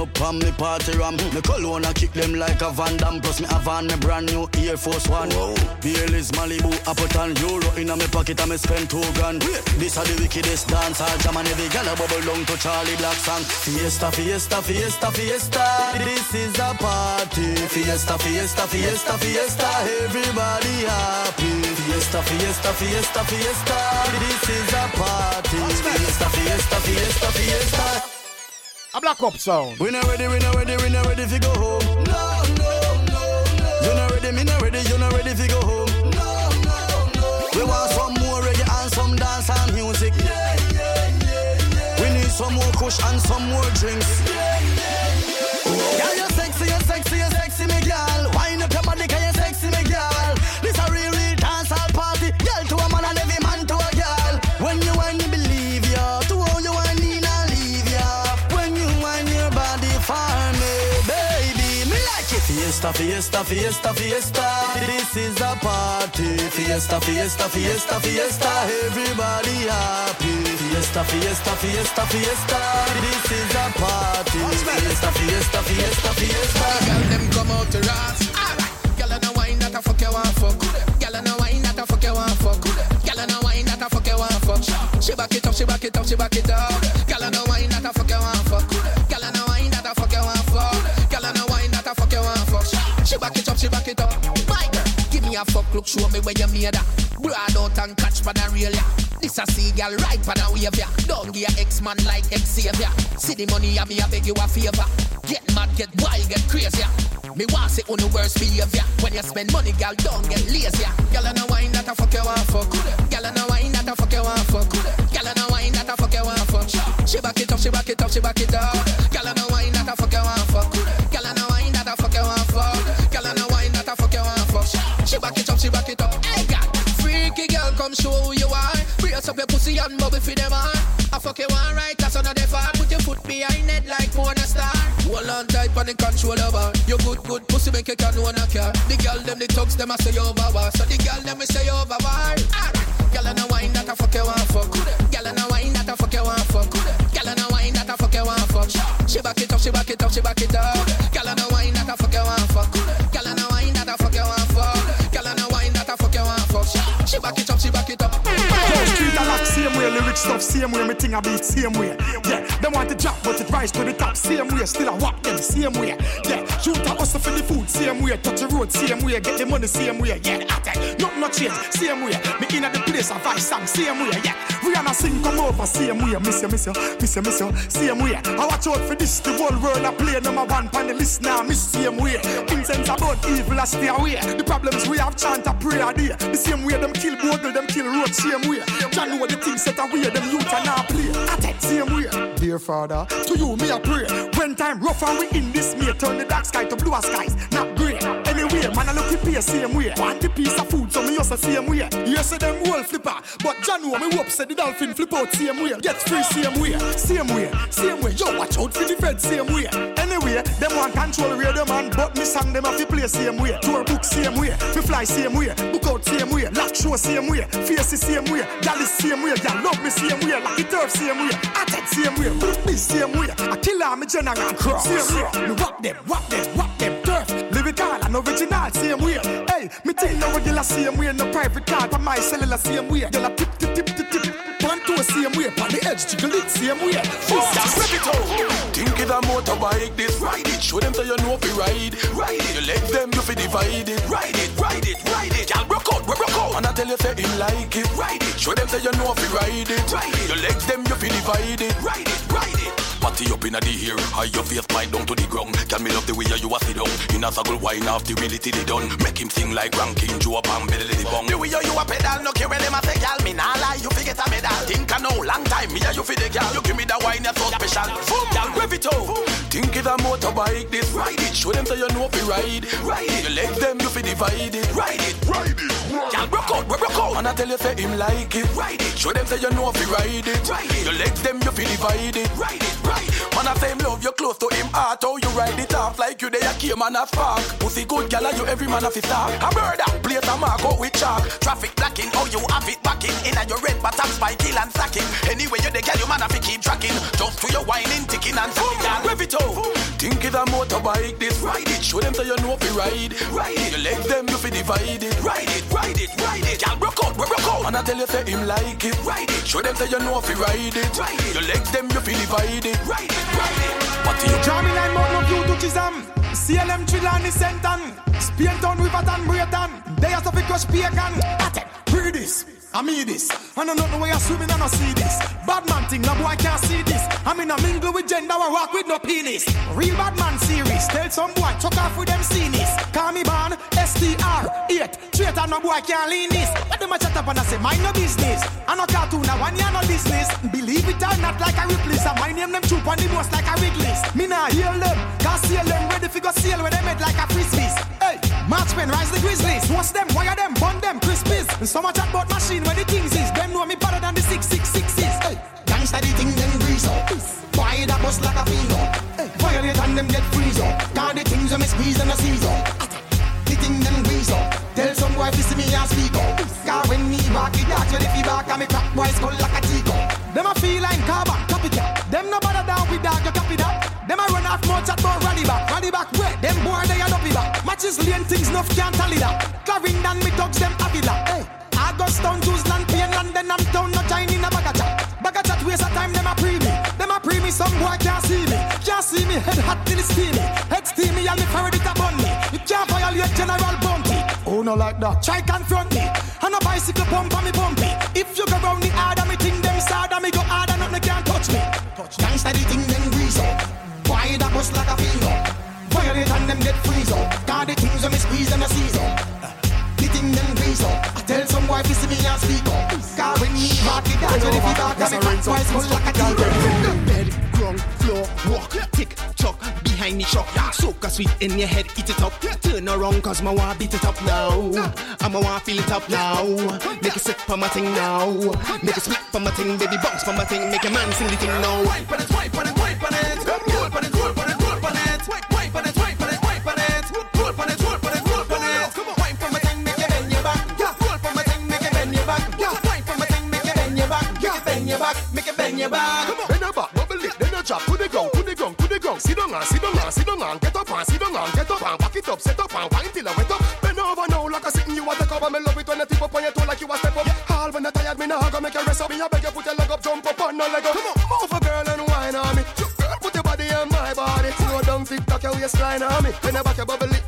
up on me party ram. Me cologne a kick them like a Van Damme. Plus me have on me brand new Air Force One. Baileys, Malibu, Appleton Euro. In a me pocket and me spend two grand. This a the wickedest dance All jam. And every gyal a bubble down to Charly Black song. Fiesta, fiesta, fiesta, fiesta. This is a party. Fiesta, fiesta, fiesta, fiesta. Everybody happy. Fiesta, fiesta, fiesta, fiesta. This is a party. Fiesta, fiesta, fiesta, fiesta A black up sound. We not ready, we not ready, we not ready to go home. No, no, no, no. You not ready, me not ready, you not ready to go home. No, no, no. We want some more reggae and some dance and music. Yeah, yeah, yeah, yeah. We need some more kush and some more drinks. Yeah, yeah, yeah. Fiesta, fiesta, fiesta, fiesta. This is a party. Fiesta, fiesta, fiesta, fiesta. Everybody happy. Fiesta, fiesta, fiesta, fiesta. This is a party. Fiesta, fiesta, fiesta, fiesta. Girl, them come out to. Alright. Girl, and a wine that a fuck you want fuck. Girl, and a wine that a fuck you want fuck. Girl, and a wine that a fuck you want fuck. She back it up, she back it up, she back it up. Girl, and a wine that a fuck you want fuck. Back it up, she back it up. My girl, give me a fuck look, show me where you made that. Broad out and catch for the real ya. This a see girl right for the wave ya. Don't give ex-man like ex-savior. See the money ya, me a beg you a favor. Get mad, get wild, get crazy. Me want say on the worst behavior. When you spend money, girl, don't get lazy. Girl, and a wine that a fuck you want fuck. Girl, and a wine that a fuck you want fuck. Girl, and a wine that a fuck you want fuck. She back it up, she back it up, she back it up. Come show who you are. Brace up your pussy and bubble for them on. I fuck you one right, that's another far. Put your foot behind it like porn star. Hold on tight on the controller bar. You good, good pussy make you can own a car. The girl them, the thugs them, I say over bar. So the girl them, we say over bar. Ah. Girl and a wine that I fuck you want fuck. Girl and a wine that I fuck you want fuck. Girl and a wine that I fuck you want fuck. She back it up, she back it up, she back it up. Lock, same way me think I beat same way. Yeah, them want to drop, but it rise to the top same way. Still I walk them same way. Yeah, shoot a hustle for the food same way. Touch the road same way. Get the money same way. Yeah, tell nothing no change same way. Me in at the place I vice song same way. Yeah, Rihanna sing come over same way. Miss you, miss you, miss you, miss you, same way. I watch out for this. The whole world I play number one on the list now. Miss same way. Incense about evil I stay away. The problems we have chant a prayer there. The same way them kill bogle, them kill road same way. John know the things set away. Them youth are now play. I take same way. Dear Father, to you me I pray. When time rough and we in this may turn the dark sky to bluer skies, not grey. Anyway, man I look pay same way. Want the piece of food, so me also same way. You say them whole flipper, but John me hope say the dolphin flip out same way. Get free same way, same way, same way. Yo, watch out for the fed same way. Anyway, them want control radio man, but me song them have to play same way. Tour book same way, me fly same way, book out same way, lock show same way, face the same way, gal is same way, gal love me same way, like it turf same way, I same way, me same way. I kill her, me general cross. Same way, me whop them, whop them, whop them, turf. Lyrical original same way. Hey, me think no regular same way, no private car, but my cellular same way. Gal a tip tip tip tip tip. One to a same way, on the edge, jiggle it same way. That's rip it out. Think it's a motorbike, this ride it. Show them so you know if you ride. Ride it. You let them, you fi divide it. Ride it, ride it, ride it. Y'all broke out, we broke out. And I tell you say him like it. Ride it. Show them so you know if you ride it. Ride it. You let them, you fi divide it. Ride it, ride it. Party up inna the air, high your face slide down to the ground. Can me love the way you a sit down. In a circle wine off the really till it done. Make him sing like ranking Joe up and belly the bong. The way you a pedal, no care where them a say, gal. Me nah lie, you fi get a medal. Think I know, long time me a you fi the gal. You give me the wine, that's so special. Boom, gal, rev it out. Think it's a motorbike, this ride it. Show them so you know fi ride. Ride it. You let them, you fi divide it. Ride it, ride it. Gal, broke out, we broke out. And I tell you say him like it. Ride it. Show them say you know fi ride it. Ride it. You let them, you fi divide it. Ride it, ride. Man, I say him love you close to him heart. How you ride it off like you there, you came and a spark. Pussy good gal, you every man of his star. A murder, place a mark out with chalk. Traffic blocking, how you have it backing. In a your red bottom spike, kill and sacking. Anyway, you the gal, you man have to keep tracking. Just to your whining, ticking and sacking. Gal, rev it out. Think it's a motorbike, this ride it. Show them so you know if you ride. Ride it. You let them, you fi divide it. Ride it, ride it, ride it. Gal, broke out, we broke out. And I tell you say him like it. Ride it. Show them so you know if you ride it. Ride it. You let them, you fi divide it. Ride it, ride it. What you Jamie line mount no view to Chisholm CLM Trelawny Senton Spain Town Riverton Brayton They are fi crush pagan Read this. I mean this. I don't know the way I swimming and I see this. Bad man thing no boy can't see this. I'm in a mingle with gender I rock with no penis. Real bad man series Tell some boy chuck off with them scenes Call me born STR 8 Traitor no boy can't lean this. But them a chat up and I say mind no business. I no cartoon I one year no business. Believe it or not like a Ripley's. And my name them troop on the most like a Wrigley's. Me nah heal them Cause seal them. Ready fi go sail Where they made like a frisbees. Hey March when rise the grizzlies. What's them wire them bun them crispies. And so much about machine where the things is. Them know me better than the 666s Hey Gangsta the thing them grease up. Why that bust like a fiend up? Violate and them get freeze up. Cause the things when me squeeze them a seize up. The thing them grease up. Boy to see me and speak up. Cause when me back, it dark, you the feedback, and me crack boy skull like a teacup. Them a feel like carbon, copycat. Them no bother down with dog, you copy that. Them a run off more chat about rally back, rally back where? Them boy they a dopey back. Matches lane things enough can't tally that. Clarendon me dogs them happy that. Hey. Augustown, Zeusland, Pain, and then I'm town, no China in a bag of chat. Bag of chat waste of time, them a pre me. Them a pre me, some boy can't see me. Can't see me, head hot till it's steamy. Head steamy, and me ferret it upon me. You can't violate General Oh, no like that. Try confront me. And a bicycle pump on me bumpy. If you go round the harder, me think them sad, and me go harder, nothing can touch me. Touch Gangsta the thing them grease up. Why that bust like a finger? Violate and them get freeze up. Cause the things when me squeeze them a seize up. The thing them grease up. I tell some boy to see me and speak up. Cause when me walk it down, when if you back, and me crack twice, skull like a teacup. Bed, ground, floor, walk, tick, behind the truck. Soak a sweet in your head, eat it up. Turn around, cause my want beat it up now. I'ma want feel it up now. Make it sit for my thing now. Make it split for my thing, baby bounce for my thing. Make a man sing the thing now. Wipe on it, wipe on it, wipe on it. Roll on it, roll on it, roll on it. Wipe, wipe on it, wipe on it, wipe on it. Roll on it, roll on it, roll on it. Come on, wipe for my thing, make it bend your back. Roll for my thing, make it bend your back. Wipe for my thing, make it bend your back. Make it bend your back, make it bend your back. Come on, it up, set up and wine till I wet up. Bend over now like I sitting you on the cover. Me love it when I tip up on your toe like you a step up. Yeah. All when I tired, me nah go make you rest up. Me I beg you put your leg up, jump up on no leg up. Come on, move a girl and wine on me. Girl, put your body on my body. Slow down, tick tock your waistline on me. When I back your bubbly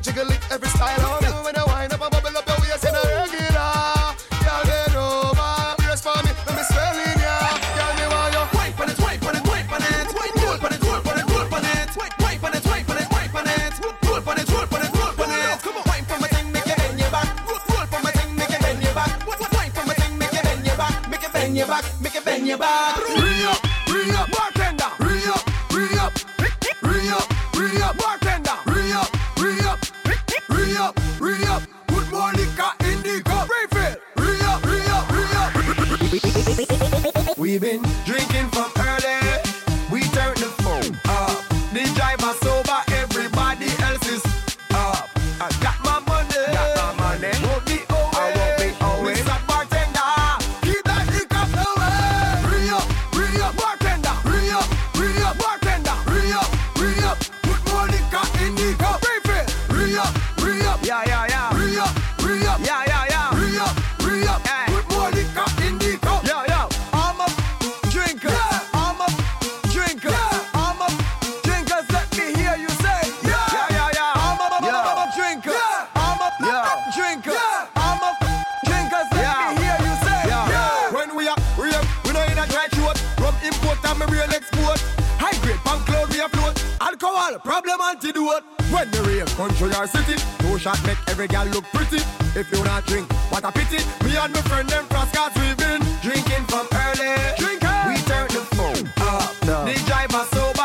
problem antidote. When you rave country your city, two shot make every girl look pretty. If you not drink, what a pity. Me and my friend them cross cards we've been drinking from early. Drinking, we turn the phone up. No. The driver sober.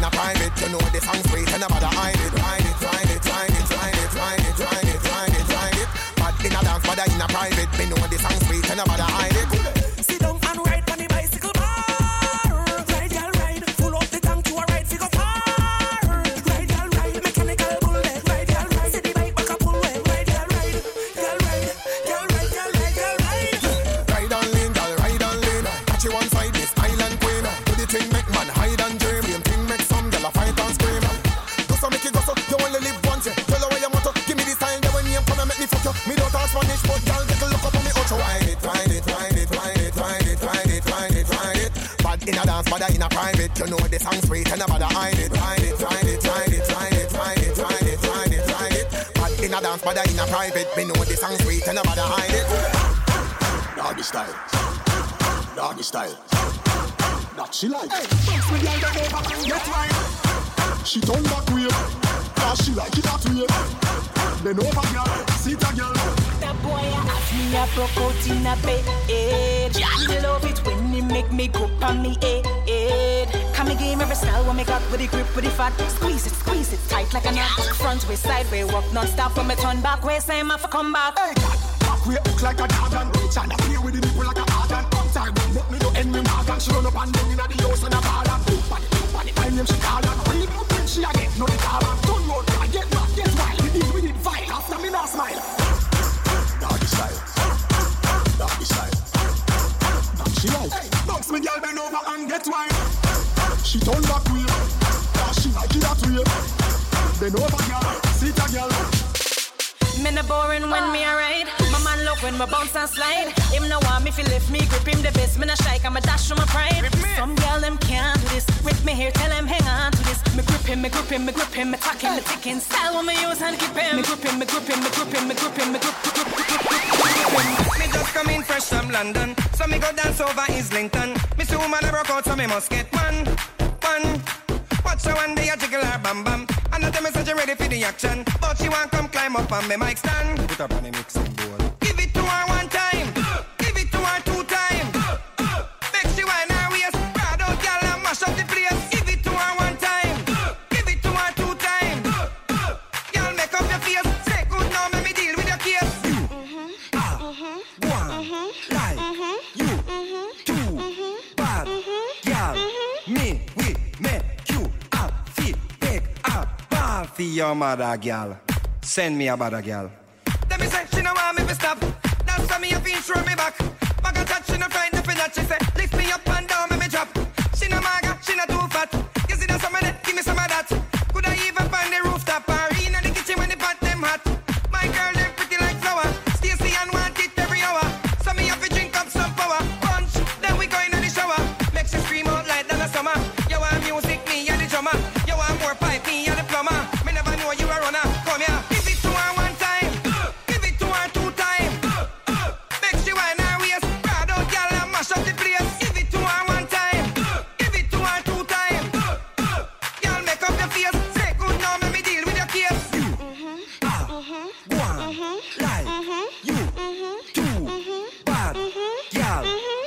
in a private. You know the song sweet and nobody hide it. Hide it, hide it, hide it, hide it, hide it, hide it, hide it, hide it. But in a dance, but in a private. Me know the song sweet and nobody hide it. Sit down and wait. and sweet and nobody hide it. Doggy style, doggy style. That she like. Hey, get right. She turn back way, cause she like it that way. Then over girl, sit a girl. That boy ask me a broke out in a bed. Eh. He love it when he make me go on me head. Come me game every style when we got with the grip with the fat. Squeeze it, squeeze it tight like a knot. Front way, side way, walk non-stop from me turn back way. Same off come back. Hey, back way hook like a dog and reach and play with the nipple like a hard and come time. Let me do end me mark and she run up and down inna the house and a ball and. Time them she call and read, she again, no the call and. She turn back way. Yeah, she like it that way. Bend over, girl. Sit a girl. Me no boring when me alright. My man look when my bounce and slide. Him no want me fi lift me, grip him the best. Me no strike, I'm a dash from my pride. Some girl them can't do this. With me here, tell them hang on to this. Me grip him, me grip him, me grip him, me tack him, me ticking. Style when me use and keep him. Me grip him, me grip him, me grip him, me grip him, me grip, grip, grip, grip, grip, grip him. Me just come in fresh from London, so me go dance over Islington. Me see woman a broke out, so me must get one, one. Watch her one day a jiggle her bam bam. And I tell me she ready for the action, but she want come climb up on me mic stand. Put up on the mixing board. Give it to her for your mother, girl. Send me a bother, girl. Let me say she no want me to stop. That's why me a feel throw me back. Maga touch, she no frightened for that. She say lift me up one, mm-hmm. like mm-hmm. you, two, bad, girl.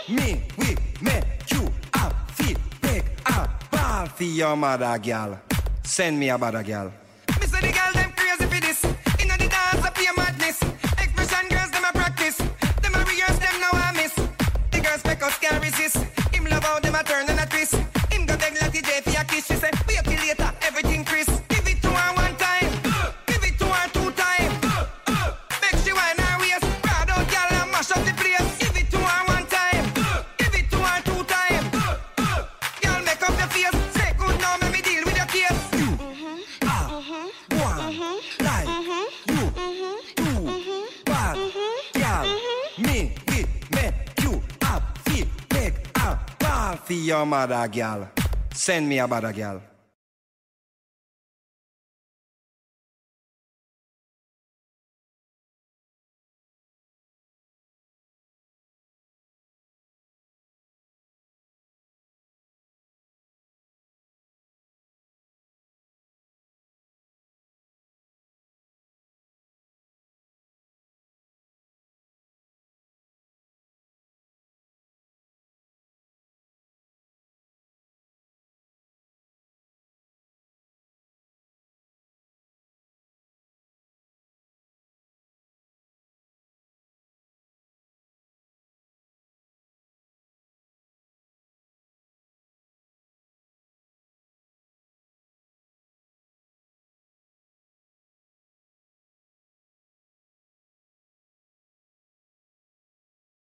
Me, we make you a feel big a ball for your mother, girl. Send me a bother, girl. A a. Send me a bother, girl.